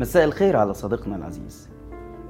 مساء الخير على صديقنا العزيز.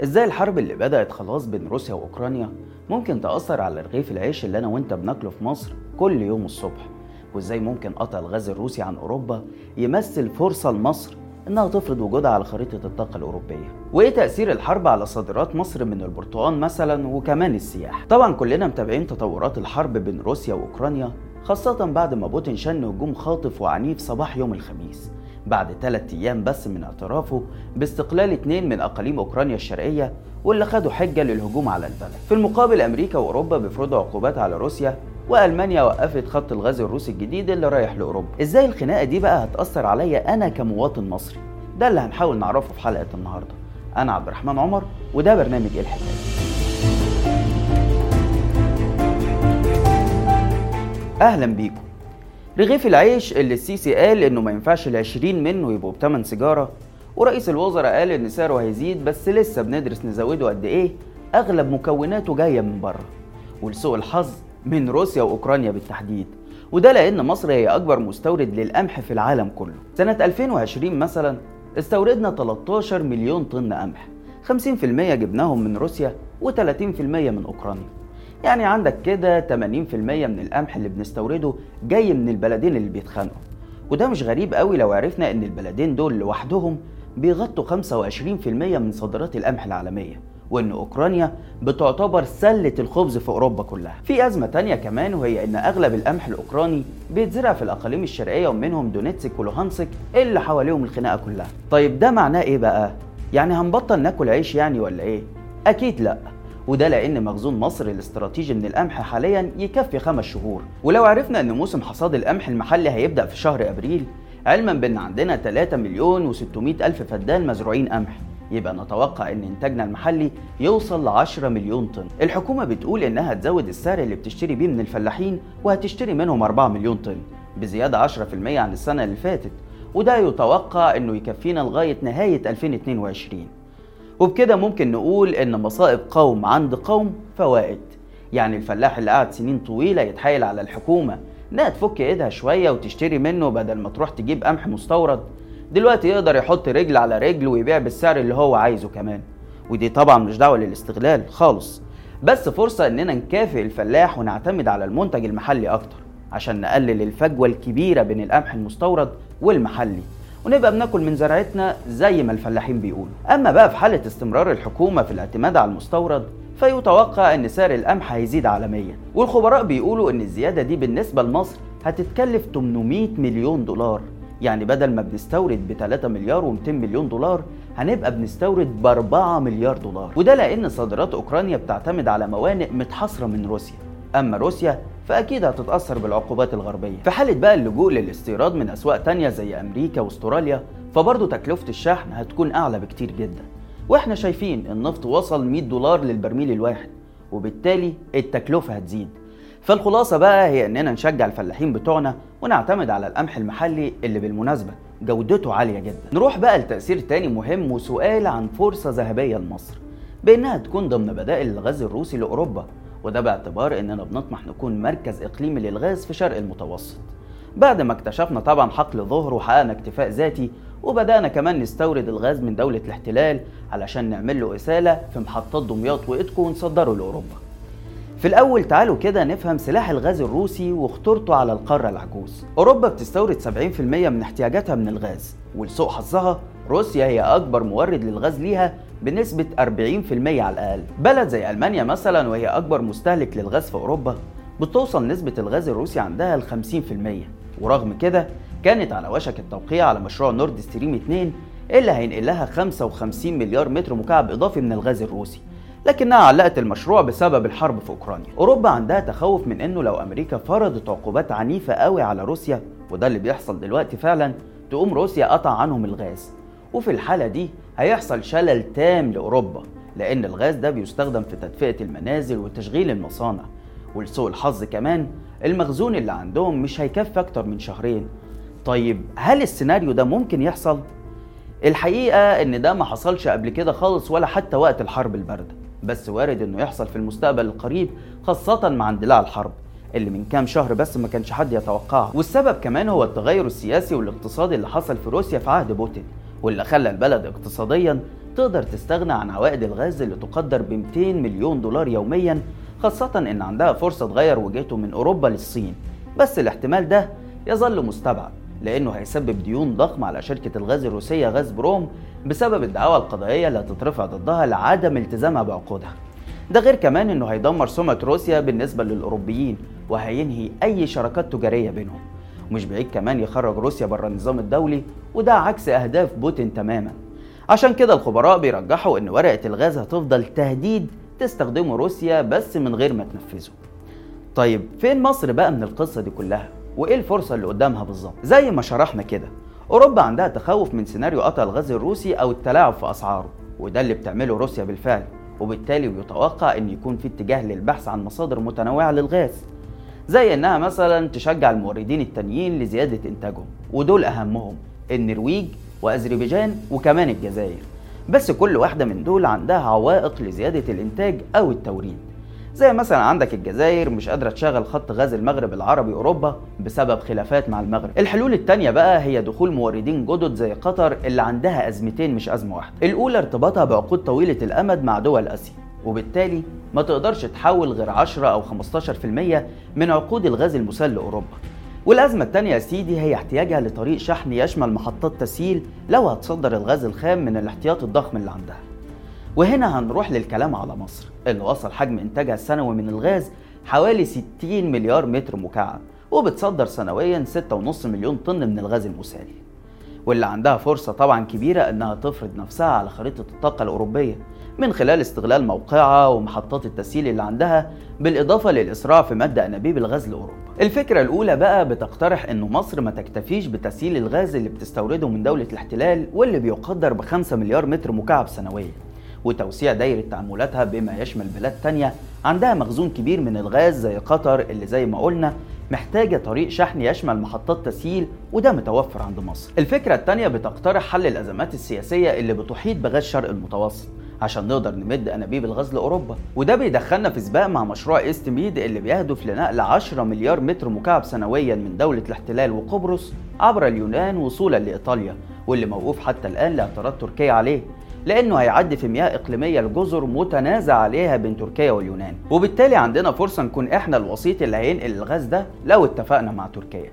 إزاي الحرب اللي بدأت خلاص بين روسيا وأوكرانيا ممكن تأثر على رغيف العيش اللي أنا وأنت بناكله في مصر كل يوم الصبح؟ وإزاي ممكن قطع الغاز الروسي عن أوروبا يمثل فرصة لمصر إنها تفرض وجودها على خريطة الطاقة الأوروبية؟ وإيه تأثير الحرب على صادرات مصر من البرتقال مثلا وكمان السياحة طبعا كلنا متابعين تطورات الحرب بين روسيا وأوكرانيا خاصة بعد ما بوتين شن هجوم خاطف وعنيف صباح يوم الخميس. بعد ثلاثة أيام بس من اعترافه باستقلال اتنين من أقاليم أوكرانيا الشرقية واللي خدوا حجة للهجوم على البلد. في المقابل أمريكا وأوروبا بيفرضوا عقوبات على روسيا وألمانيا وقفت خط الغاز الروسي الجديد اللي رايح لأوروبا. إزاي الخناقة دي بقى هتأثر عليا أنا كمواطن مصري؟ ده اللي هنحاول نعرفه في حلقة النهاردة. أنا عبد الرحمن عمر وده برنامج إيه الحكاية؟ أهلا بيكم. رغيف العيش اللي السيسي قال إنه ما ينفعش العشرين منه يبقوا بتمن سيجارة. ورئيس الوزراء قال إن سعره هيزيد بس لسه بندرس نزوده قد إيه؟ أغلب مكوناته جاية من بره. ولسوء الحظ من روسيا وأوكرانيا بالتحديد. وده لأن مصر هي أكبر مستورد للقمح في العالم كله. سنة 2020 مثلا استوردنا 13 مليون طن قمح. 50% جبناهم من روسيا و30% من أوكرانيا. يعني عندك كده 80% من القمح اللي بنستورده جاي من البلدين اللي بيتخانقوا. وده مش غريب قوي لو عرفنا إن البلدين دول لوحدهم بيغطوا 25% من صادرات القمح العالمية وإن أوكرانيا بتعتبر سلة الخبز في أوروبا كلها. في أزمة تانية كمان وهي إن أغلب القمح الأوكراني بيتزرع في الأقاليم الشرقية ومنهم دونيتسك ولوهانسك اللي حواليهم الخناقة كلها. طيب ده معناه إيه بقى؟ يعني هنبطل ناكل عيش يعني ولا إيه؟ أكيد لأ. وده لأن مخزون مصر الاستراتيجي من القمح حاليا يكفي خمس شهور. ولو عرفنا إن موسم حصاد القمح المحلي هيبدأ في شهر أبريل علما بأن عندنا 3 مليون و600 ألف فدان مزروعين قمح. يبقى نتوقع إن إنتاجنا المحلي يوصل ل 10 مليون طن. الحكومة بتقول إنها تزود السعر اللي بتشتري بيه من الفلاحين وهتشتري منهم 4 مليون طن بزيادة 10% عن السنة اللي فاتت. وده يتوقع إنه يكفينا لغاية نهاية 2022 وبكده ممكن نقول إن مصائب قوم عند قوم فوائد. يعني الفلاح اللي قعد سنين طويلة يتحايل على الحكومة إنها تفك إيدها شوية وتشتري منه بدل ما تروح تجيب قمح مستورد. دلوقتي يقدر يحط رجل على رجل ويبيع بالسعر اللي هو عايزه كمان. ودي طبعا مش دعوة للاستغلال خالص. بس فرصة إننا نكافئ الفلاح ونعتمد على المنتج المحلي أكتر عشان نقلل الفجوة الكبيرة بين القمح المستورد والمحلي. ونبقى بناكل من زراعتنا زي ما الفلاحين بيقولوا. أما بقى في حالة استمرار الحكومة في الاعتماد على المستورد فيتوقع إن سعر القمح هيزيد عالميا. والخبراء بيقولوا إن الزيادة دي بالنسبة لمصر هتتكلف 800 مليون دولار. يعني بدل ما بنستورد ب 3 مليار و200 مليون دولار هنبقى بنستورد ب 4 مليار دولار. وده لأن صادرات أوكرانيا بتعتمد على موانئ متحصره من روسيا. أما روسيا فأكيد هتتأثر بالعقوبات الغربية. في حالة بقى اللجوء للاستيراد من أسواق تانية زي أمريكا وأستراليا فبرضه تكلفة الشحن هتكون أعلى بكتير جدا. وإحنا شايفين النفط وصل 100 دولار للبرميل الواحد وبالتالي التكلفة هتزيد. فالخلاصة بقى هي إننا نشجع الفلاحين بتوعنا ونعتمد على القمح المحلي اللي بالمناسبة جودته عالية جدا. نروح بقى لتأثير تاني مهم وسؤال عن فرصة ذهبية لمصر بإنها تكون ضمن بدائل الغاز الروسي لأوروبا. وده باعتبار إننا بنطمح نكون مركز إقليمي للغاز في شرق المتوسط. بعد ما اكتشفنا طبعا حقل ظهر وحققنا اكتفاء ذاتي وبدأنا كمان نستورد الغاز من دولة الاحتلال علشان نعمل له إسالة في محطات دمياط وإيدكو ونصدره لأوروبا. في الأول تعالوا كده نفهم سلاح الغاز الروسي وخطورته على القارة العجوز. أوروبا بتستورد 70% من احتياجاتها من الغاز ولسوء حظها روسيا هي أكبر مورد للغاز ليها بنسبة 40% على الأقل. بلد زي ألمانيا مثلا وهي أكبر مستهلك للغاز في أوروبا بتوصل نسبة الغاز الروسي عندها ل 50% ورغم كده كانت على وشك التوقيع على مشروع نورد ستريم 2 اللي هينقل لها 55 مليار متر مكعب إضافي من الغاز الروسي. لكنها علقت المشروع بسبب الحرب في أوكرانيا. أوروبا عندها تخوف من إنه لو أمريكا فرضت عقوبات عنيفة قوي على روسيا وده اللي بيحصل دلوقتي فعلا تقوم روسيا قطع عنهم الغاز. وفي الحالة دي هيحصل شلل تام لأوروبا لأن الغاز ده بيستخدم في تدفئة المنازل وتشغيل المصانع. ولسوء الحظ كمان المخزون اللي عندهم مش هيكفي أكتر من شهرين. طيب هل السيناريو ده ممكن يحصل؟ الحقيقة إن ده ما حصلش قبل كده خالص ولا حتى وقت الحرب الباردة. بس وارد إنه يحصل في المستقبل القريب خاصة مع اندلاع الحرب اللي من كام شهر بس ما كانش حد يتوقعها والسبب كمان هو التغير السياسي والاقتصادي اللي حصل في روسيا في عهد بوتين. واللي خلى البلد اقتصاديا تقدر تستغنى عن عوائد الغاز اللي تقدر ب 200 مليون دولار يوميا خاصة إن عندها فرصة تغير وجهته من أوروبا للصين. بس الاحتمال ده يظل مستبعد لأنه هيسبب ديون ضخمة على شركة الغاز الروسية غاز بروم بسبب الدعاوى القضائية اللي هتترفع ضدها لعدم التزامها بعقودها. ده غير كمان إنه هيدمر سمعة روسيا بالنسبة للأوروبيين وهينهي أي شراكات تجارية بينهم. ومش بعيد كمان يخرج روسيا بره النظام الدولي وده عكس أهداف بوتين تماما. عشان كده الخبراء بيرجحوا إن ورقة الغاز هتفضل تهديد تستخدمه روسيا بس من غير ما تنفذه. طيب فين مصر بقى من القصة دي كلها؟ وإيه الفرصة اللي قدامها بالظبط؟ زي ما شرحنا كده أوروبا عندها تخوف من سيناريو قطع الغاز الروسي أو التلاعب في أسعاره وده اللي بتعمله روسيا بالفعل. وبالتالي بيتوقع إن يكون في اتجاه للبحث عن مصادر متنوعة للغاز. زي إنها مثلا تشجع الموردين التانيين لزيادة إنتاجهم ودول أهمهم النرويج وأذربيجان وكمان الجزائر. بس كل واحدة من دول عندها عوائق لزيادة الإنتاج أو التوريد. زي مثلا عندك الجزائر مش قادرة تشغل خط غاز المغرب العربي أوروبا بسبب خلافات مع المغرب. الحلول التانية بقى هي دخول موردين جدد زي قطر اللي عندها أزمتين مش أزمة واحدة. الأولى ارتباطها بعقود طويلة الأمد مع دول آسيا. وبالتالي ما تقدرش تحول غير 10 أو 15% من عقود الغاز المسال لأوروبا. والأزمة التانية يا سيدي هي احتياجها لطريق شحن يشمل محطات تسييل لو هتصدر الغاز الخام من الاحتياط الضخم اللي عندها. وهنا هنروح للكلام على مصر اللي وصل حجم إنتاجها السنوي من الغاز حوالي 60 مليار متر مكعب وبتصدر سنويا 6.5 مليون طن من الغاز المسال واللي عندها فرصة طبعا كبيرة إنها تفرض نفسها على خريطة الطاقة الأوروبية من خلال استغلال موقعها ومحطات التسييل اللي عندها بالإضافة للإسراع في مد أنابيب الغاز لأوروبا. الفكرة الأولى بقى بتقترح إنه مصر ما تكتفيش بتسييل الغاز اللي بتستورده من دولة الاحتلال واللي بيقدر ب 5 مليار متر مكعب سنويا وتوسيع دايرة تعاملاتها بما يشمل بلاد تانية عندها مخزون كبير من الغاز زي قطر اللي زي ما قلنا محتاجة طريق شحن يشمل محطات تسييل وده متوفر عند مصر. الفكرة التانية بتقترح حل الأزمات السياسية اللي بتحيط بغاز شرق المتوسط عشان نقدر نمد أنابيب الغاز لأوروبا. وده بيدخلنا في سباق مع مشروع EastMed اللي بيهدف لنقل 10 مليار متر مكعب سنويا من دولة الاحتلال وقبرص عبر اليونان وصولا لإيطاليا واللي موقوف حتى الآن لاعتراض تركيا عليه. لأنه هيعدي في مياه إقليمية لجزر متنازع عليها بين تركيا واليونان. وبالتالي عندنا فرصة نكون إحنا الوسيط اللي هينقل الغاز ده لو اتفقنا مع تركيا.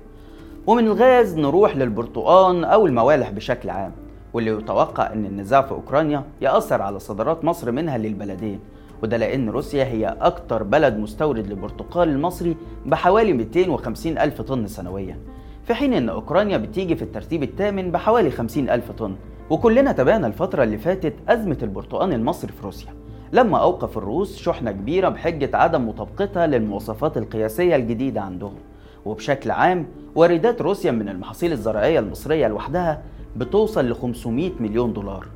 ومن الغاز نروح للبرتقان أو الموالح بشكل عام واللي يتوقع إن النزاع في أوكرانيا يأثر على صادرات مصر منها للبلدين. وده لأن روسيا هي أكتر بلد مستورد للبرتقال المصري بحوالي 250 ألف طن سنويا. في حين إن أوكرانيا بتيجي في الترتيب الثامن بحوالي 50 ألف طن. وكلنا تابعنا الفترة اللي فاتت أزمة البرتقال المصري في روسيا. لما أوقف الروس شحنة كبيرة بحجة عدم مطابقتها للمواصفات القياسية الجديدة عندهم. وبشكل عام واردات روسيا من المحاصيل الزراعية المصرية لوحدها بتوصل ل 500 مليون دولار.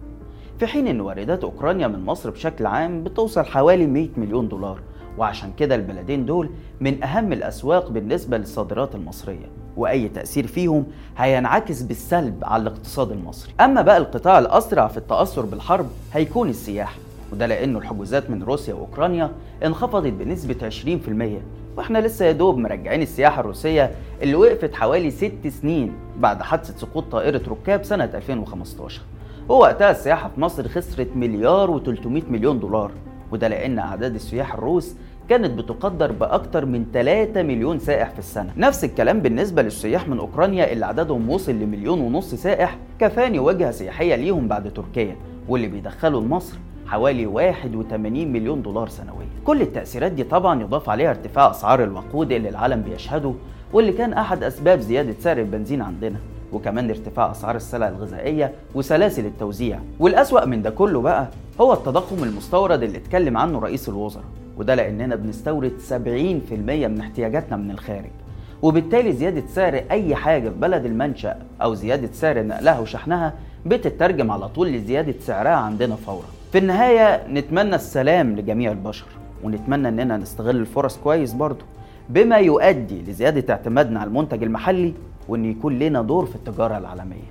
في حين إن واردات أوكرانيا من مصر بشكل عام بتوصل حوالي 100 مليون دولار. وعشان كده البلدين دول من أهم الأسواق بالنسبة للصادرات المصرية. وأي تأثير فيهم هينعكس بالسلب على الاقتصاد المصري. أما بقى القطاع الأسرع في التأثر بالحرب هيكون السياحه وده لأنه الحجوزات من روسيا وأوكرانيا انخفضت بنسبة 20% وإحنا لسه يا دوب مرجعين السياحة الروسية اللي وقفت حوالي ست سنين بعد حادثة سقوط طائرة ركاب سنة 2015 ووقتها السياحة في مصر خسرت مليار و300 مليون دولار وده لأن أعداد السياح الروس كانت بتقدر بأكتر من 3 مليون سائح في السنة. نفس الكلام بالنسبة للسياح من أوكرانيا اللي عددهم وصل لمليون ونص سائح كفاني وجهة سياحية ليهم بعد تركيا واللي بيدخلوا لمصر حوالي 81 مليون دولار سنويا. كل التأثيرات دي طبعا يضاف عليها ارتفاع أسعار الوقود اللي العالم بيشهده واللي كان أحد أسباب زيادة سعر البنزين عندنا وكمان ارتفاع أسعار السلع الغذائية وسلاسل التوزيع. والأسوأ من ده كله بقى هو التضخم المستورد اللي اتكلم عنه رئيس الوزراء. وده لأننا بنستورد 70% من احتياجاتنا من الخارج. وبالتالي زيادة سعر أي حاجة في بلد المنشأ أو زيادة سعر نقلها وشحنها بتترجم على طول لزيادة سعرها عندنا فورا. في النهاية نتمنى السلام لجميع البشر ونتمنى إننا نستغل الفرص كويس برضه بما يؤدي لزيادة اعتمادنا على المنتج المحلي وإن يكون لنا دور في التجارة العالمية.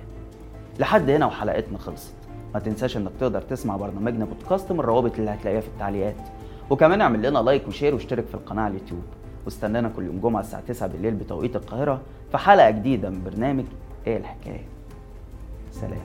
لحد هنا وحلقتنا خلصت. ما تنساش إنك تقدر تسمع برنامجنا بودكاست من الروابط اللي هتلاقيها في التعليقات. وكمان اعمل لنا like و share واشترك في القناة على اليوتيوب. واستنانا كل يوم جمعة الساعة 9 بالليل بتوقيت القاهرة في حلقة جديدة من برنامج إيه الحكاية؟ سلام.